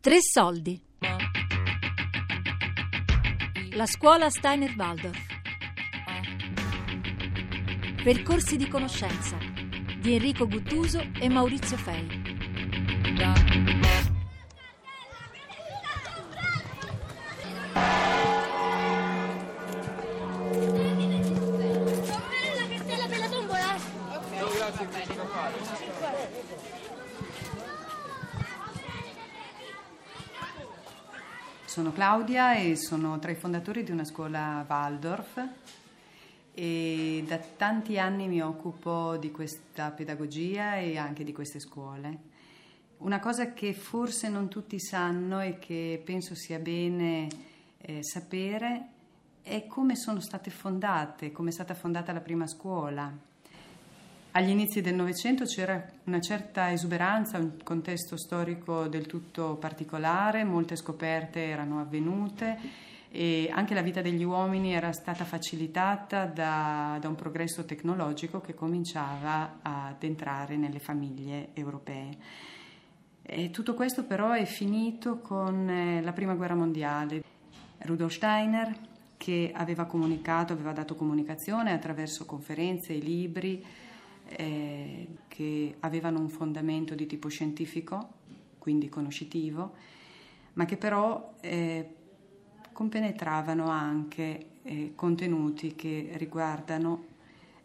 Tre soldi. La scuola Steiner Waldorf. Percorsi di conoscenza di Enrico Guttuso e Maurizio Fei. Sono Claudia e sono tra i fondatori di una scuola Waldorf e da tanti anni mi occupo di questa pedagogia e anche di queste scuole. Una cosa che forse non tutti sanno e che penso sia bene eh, sapere è come sono state fondate, come è stata fondata la prima scuola. Agli inizi del Novecento c'era una certa esuberanza, un contesto storico del tutto particolare, molte scoperte erano avvenute e anche la vita degli uomini era stata facilitata da, da un progresso tecnologico che cominciava ad entrare nelle famiglie europee. E tutto questo però è finito con eh, la Prima Guerra Mondiale. Rudolf Steiner, che aveva comunicato, aveva dato comunicazione attraverso conferenze e libri, eh, che avevano un fondamento di tipo scientifico, quindi conoscitivo, ma che però eh, compenetravano anche eh, contenuti che riguardano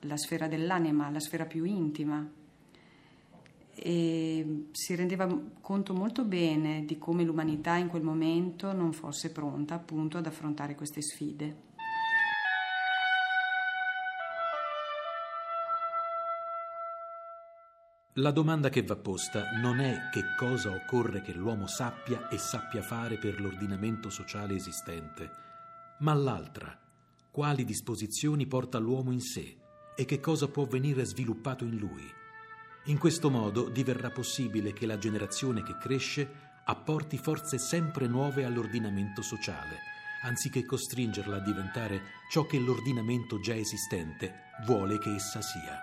la sfera dell'anima, la sfera più intima. E si rendeva conto molto bene di come l'umanità in quel momento non fosse pronta appunto ad affrontare queste sfide. La domanda che va posta non è che cosa occorre che l'uomo sappia e sappia fare per l'ordinamento sociale esistente, ma l'altra, quali disposizioni porta l'uomo in sé e che cosa può venire sviluppato in lui. In questo modo diverrà possibile che la generazione che cresce apporti forze sempre nuove all'ordinamento sociale, anziché costringerla a diventare ciò che l'ordinamento già esistente vuole che essa sia.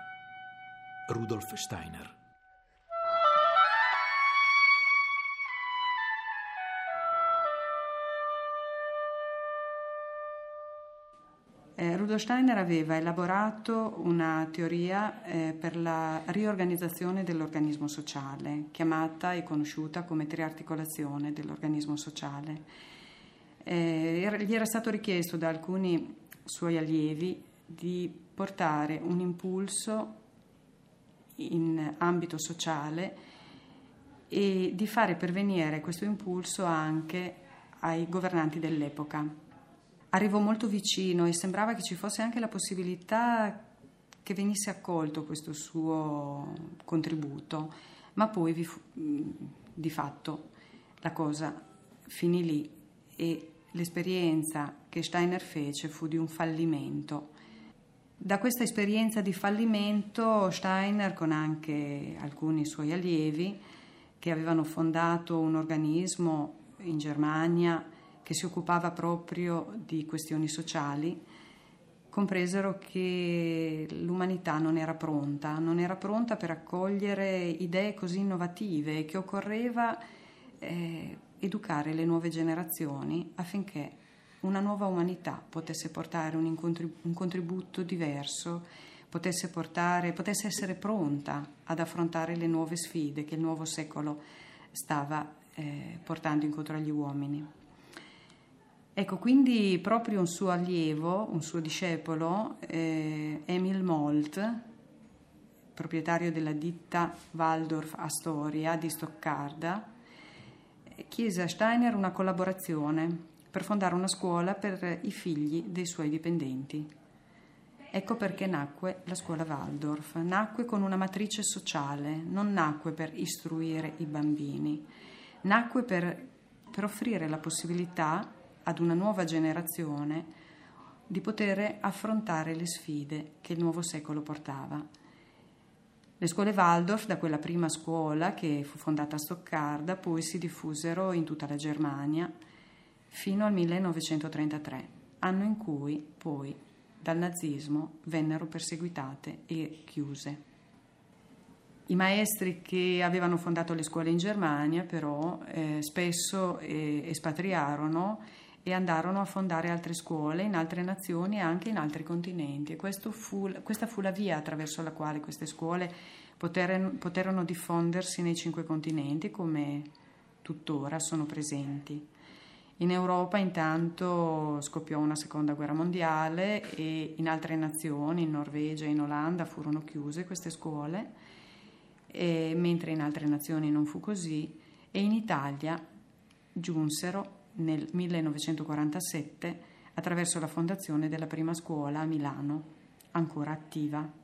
Rudolf Steiner Eh, Rudolf Steiner aveva elaborato una teoria eh, per la riorganizzazione dell'organismo sociale, chiamata e conosciuta come triarticolazione dell'organismo sociale. Eh, gli era stato richiesto da alcuni suoi allievi di portare un impulso in ambito sociale e di fare pervenire questo impulso anche ai governanti dell'epoca arrivò molto vicino e sembrava che ci fosse anche la possibilità che venisse accolto questo suo contributo, ma poi fu, di fatto la cosa finì lì e l'esperienza che Steiner fece fu di un fallimento. Da questa esperienza di fallimento Steiner, con anche alcuni suoi allievi, che avevano fondato un organismo in Germania che si occupava proprio di questioni sociali, compresero che l'umanità non era pronta, non era pronta per accogliere idee così innovative e che occorreva eh, educare le nuove generazioni affinché una nuova umanità potesse portare un, incontrib- un contributo diverso, potesse, portare, potesse essere pronta ad affrontare le nuove sfide che il nuovo secolo stava eh, portando incontro agli uomini. Ecco, quindi proprio un suo allievo, un suo discepolo, eh, Emil Molt, proprietario della ditta Waldorf Astoria di Stoccarda, chiese a Steiner una collaborazione per fondare una scuola per i figli dei suoi dipendenti. Ecco perché nacque la scuola Waldorf. Nacque con una matrice sociale, non nacque per istruire i bambini, nacque per, per offrire la possibilità ad una nuova generazione di poter affrontare le sfide che il nuovo secolo portava. Le scuole Waldorf, da quella prima scuola che fu fondata a Stoccarda, poi si diffusero in tutta la Germania fino al 1933, anno in cui poi dal nazismo vennero perseguitate e chiuse. I maestri che avevano fondato le scuole in Germania però eh, spesso eh, espatriarono e andarono a fondare altre scuole in altre nazioni e anche in altri continenti. Fu, questa fu la via attraverso la quale queste scuole poterono, poterono diffondersi nei cinque continenti come tuttora sono presenti. In Europa intanto scoppiò una seconda guerra mondiale e in altre nazioni, in Norvegia e in Olanda, furono chiuse queste scuole, mentre in altre nazioni non fu così e in Italia giunsero nel 1947 attraverso la fondazione della prima scuola a Milano, ancora attiva.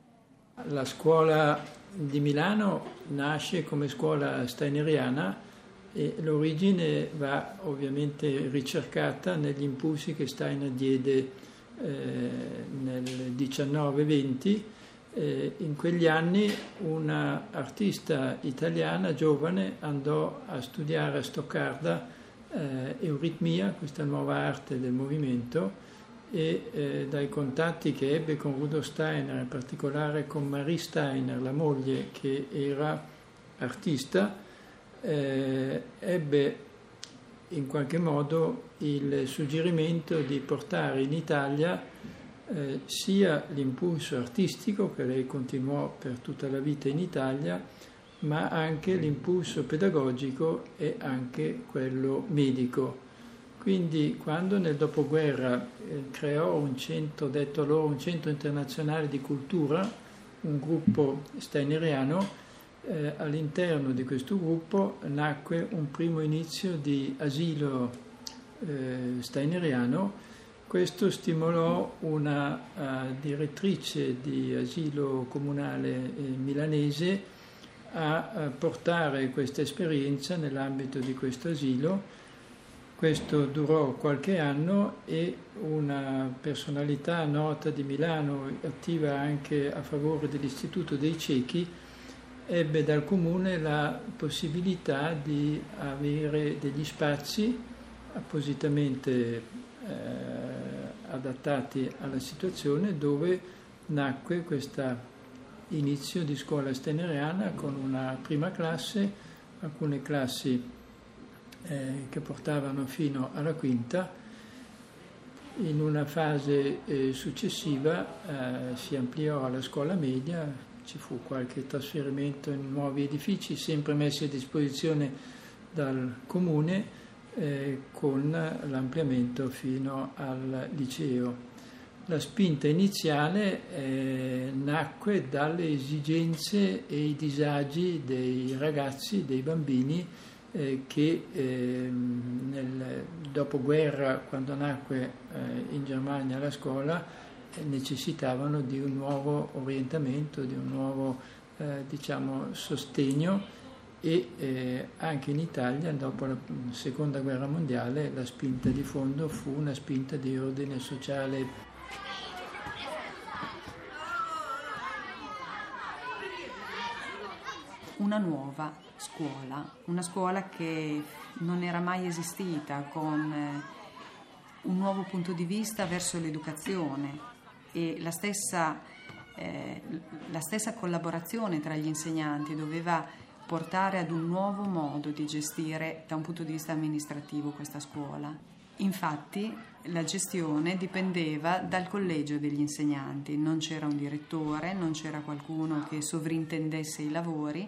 La scuola di Milano nasce come scuola steineriana e l'origine va ovviamente ricercata negli impulsi che Steiner diede eh, nel 19-20. Eh, in quegli anni una artista italiana giovane andò a studiare a Stoccarda eh, euritmia, questa nuova arte del movimento, e eh, dai contatti che ebbe con Rudolf Steiner, in particolare con Marie Steiner, la moglie che era artista, eh, ebbe in qualche modo il suggerimento di portare in Italia eh, sia l'impulso artistico che lei continuò per tutta la vita in Italia, ma anche l'impulso pedagogico e anche quello medico. Quindi quando nel dopoguerra eh, creò un centro, detto loro un centro internazionale di cultura, un gruppo steineriano, eh, all'interno di questo gruppo nacque un primo inizio di asilo eh, steineriano. Questo stimolò una uh, direttrice di asilo comunale eh, milanese a portare questa esperienza nell'ambito di questo asilo. Questo durò qualche anno e una personalità nota di Milano, attiva anche a favore dell'Istituto dei Ciechi, ebbe dal comune la possibilità di avere degli spazi appositamente eh, adattati alla situazione dove nacque questa inizio di scuola steneriana con una prima classe, alcune classi eh, che portavano fino alla quinta. In una fase eh, successiva eh, si ampliò alla scuola media, ci fu qualche trasferimento in nuovi edifici, sempre messi a disposizione dal comune, eh, con l'ampliamento fino al liceo la spinta iniziale eh, nacque dalle esigenze e i disagi dei ragazzi, dei bambini eh, che eh, nel dopoguerra, quando nacque eh, in Germania la scuola, eh, necessitavano di un nuovo orientamento, di un nuovo eh, diciamo, sostegno e anche in Italia dopo la seconda guerra mondiale la spinta di fondo fu una spinta di ordine sociale una nuova scuola, una scuola che non era mai esistita, con eh, un nuovo punto di vista verso l'educazione e la stessa, eh, la stessa collaborazione tra gli insegnanti doveva portare ad un nuovo modo di gestire da un punto di vista amministrativo questa scuola. Infatti la gestione dipendeva dal collegio degli insegnanti, non c'era un direttore, non c'era qualcuno che sovrintendesse i lavori,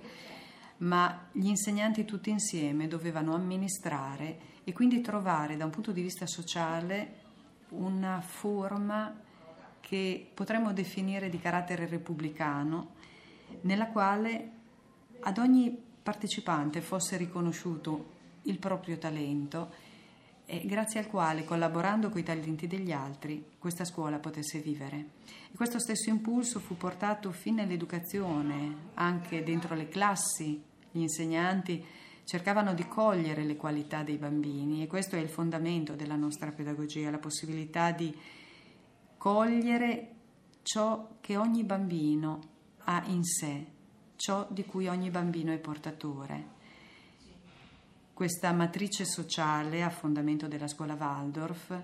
ma gli insegnanti tutti insieme dovevano amministrare e quindi trovare da un punto di vista sociale una forma che potremmo definire di carattere repubblicano, nella quale ad ogni partecipante fosse riconosciuto il proprio talento e grazie al quale, collaborando con i talenti degli altri, questa scuola potesse vivere. E questo stesso impulso fu portato fin nell'educazione, anche dentro le classi. Gli insegnanti cercavano di cogliere le qualità dei bambini e questo è il fondamento della nostra pedagogia, la possibilità di cogliere ciò che ogni bambino ha in sé, ciò di cui ogni bambino è portatore. Questa matrice sociale a fondamento della scuola Waldorf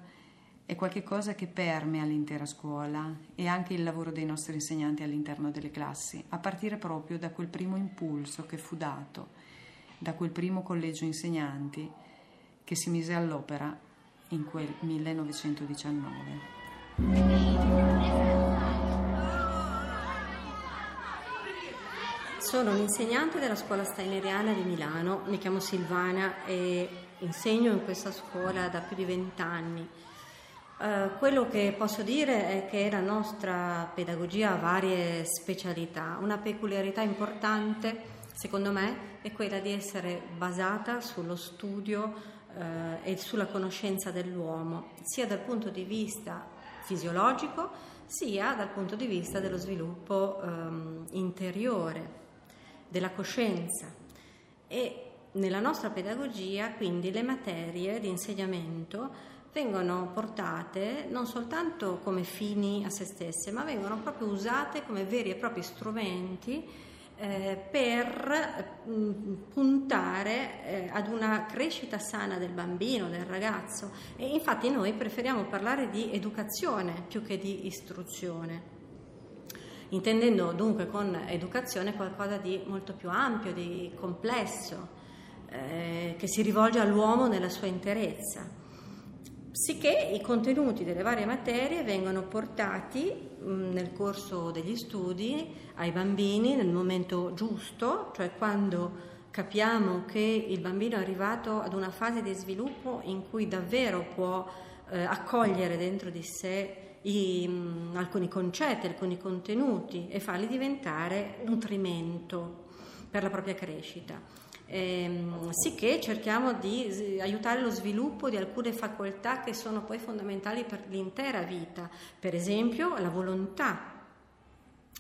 è qualcosa che permea l'intera scuola e anche il lavoro dei nostri insegnanti all'interno delle classi, a partire proprio da quel primo impulso che fu dato da quel primo collegio insegnanti che si mise all'opera in quel 1919. Sono un'insegnante della scuola steineriana di Milano, mi chiamo Silvana e insegno in questa scuola da più di vent'anni. Uh, quello che posso dire è che la nostra pedagogia ha varie specialità. Una peculiarità importante, secondo me, è quella di essere basata sullo studio uh, e sulla conoscenza dell'uomo, sia dal punto di vista fisiologico, sia dal punto di vista dello sviluppo um, interiore, della coscienza. E nella nostra pedagogia, quindi, le materie di insegnamento vengono portate non soltanto come fini a se stesse, ma vengono proprio usate come veri e propri strumenti eh, per mh, puntare eh, ad una crescita sana del bambino, del ragazzo. E infatti noi preferiamo parlare di educazione più che di istruzione intendendo dunque con educazione qualcosa di molto più ampio, di complesso, eh, che si rivolge all'uomo nella sua interezza. Sicché i contenuti delle varie materie vengono portati mh, nel corso degli studi ai bambini nel momento giusto, cioè quando capiamo che il bambino è arrivato ad una fase di sviluppo in cui davvero può eh, accogliere dentro di sé i, mh, alcuni concetti, alcuni contenuti e farli diventare nutrimento per la propria crescita. Ehm, sicché cerchiamo di aiutare lo sviluppo di alcune facoltà che sono poi fondamentali per l'intera vita, per esempio la volontà,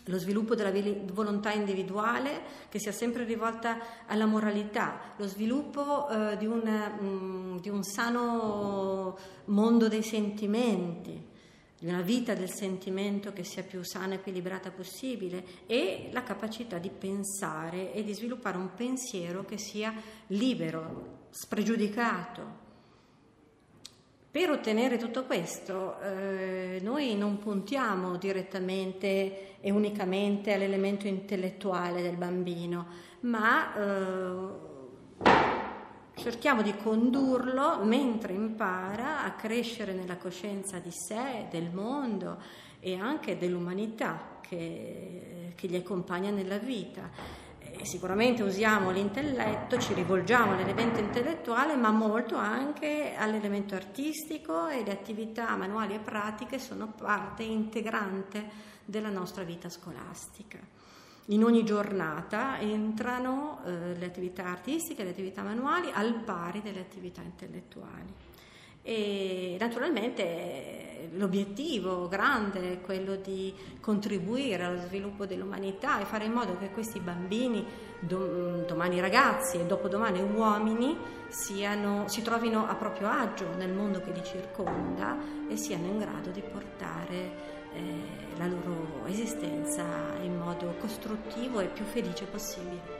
lo sviluppo della volontà individuale che sia sempre rivolta alla moralità, lo sviluppo eh, di, un, mh, mm, di un sano mondo dei sentimenti di una vita del sentimento che sia più sana e equilibrata possibile e la capacità di pensare e di sviluppare un pensiero che sia libero, spregiudicato. Per ottenere tutto questo eh, noi non puntiamo direttamente e unicamente all'elemento intellettuale del bambino, ma eh, cerchiamo di condurlo mentre impara a crescere nella coscienza di sé, del mondo e anche dell'umanità che, che gli accompagna nella vita. E sicuramente usiamo l'intelletto, ci rivolgiamo all'elemento intellettuale, ma molto anche all'elemento artistico e le attività manuali e pratiche sono parte integrante della nostra vita scolastica in ogni giornata entrano eh, le attività artistiche, le attività manuali al pari delle attività intellettuali. E naturalmente l'obiettivo grande è quello di contribuire allo sviluppo dell'umanità e fare in modo che questi bambini, domani ragazzi e dopodomani uomini, siano, si trovino a proprio agio nel mondo che li circonda e siano in grado di portare eh, la loro esistenza in modo costruttivo e più felice possibile.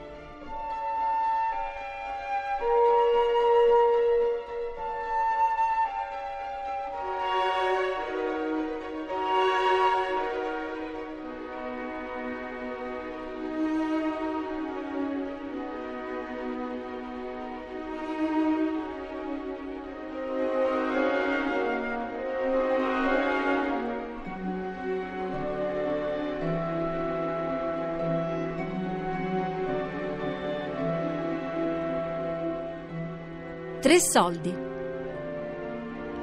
Tre soldi.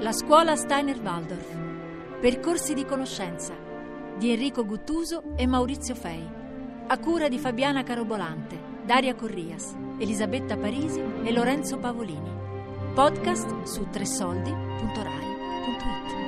La scuola Steiner Waldorf. Percorsi di conoscenza di Enrico Guttuso e Maurizio Fei. A cura di Fabiana Carobolante, Daria Corrias, Elisabetta Parisi e Lorenzo Pavolini. Podcast su tresoldi.rai.it.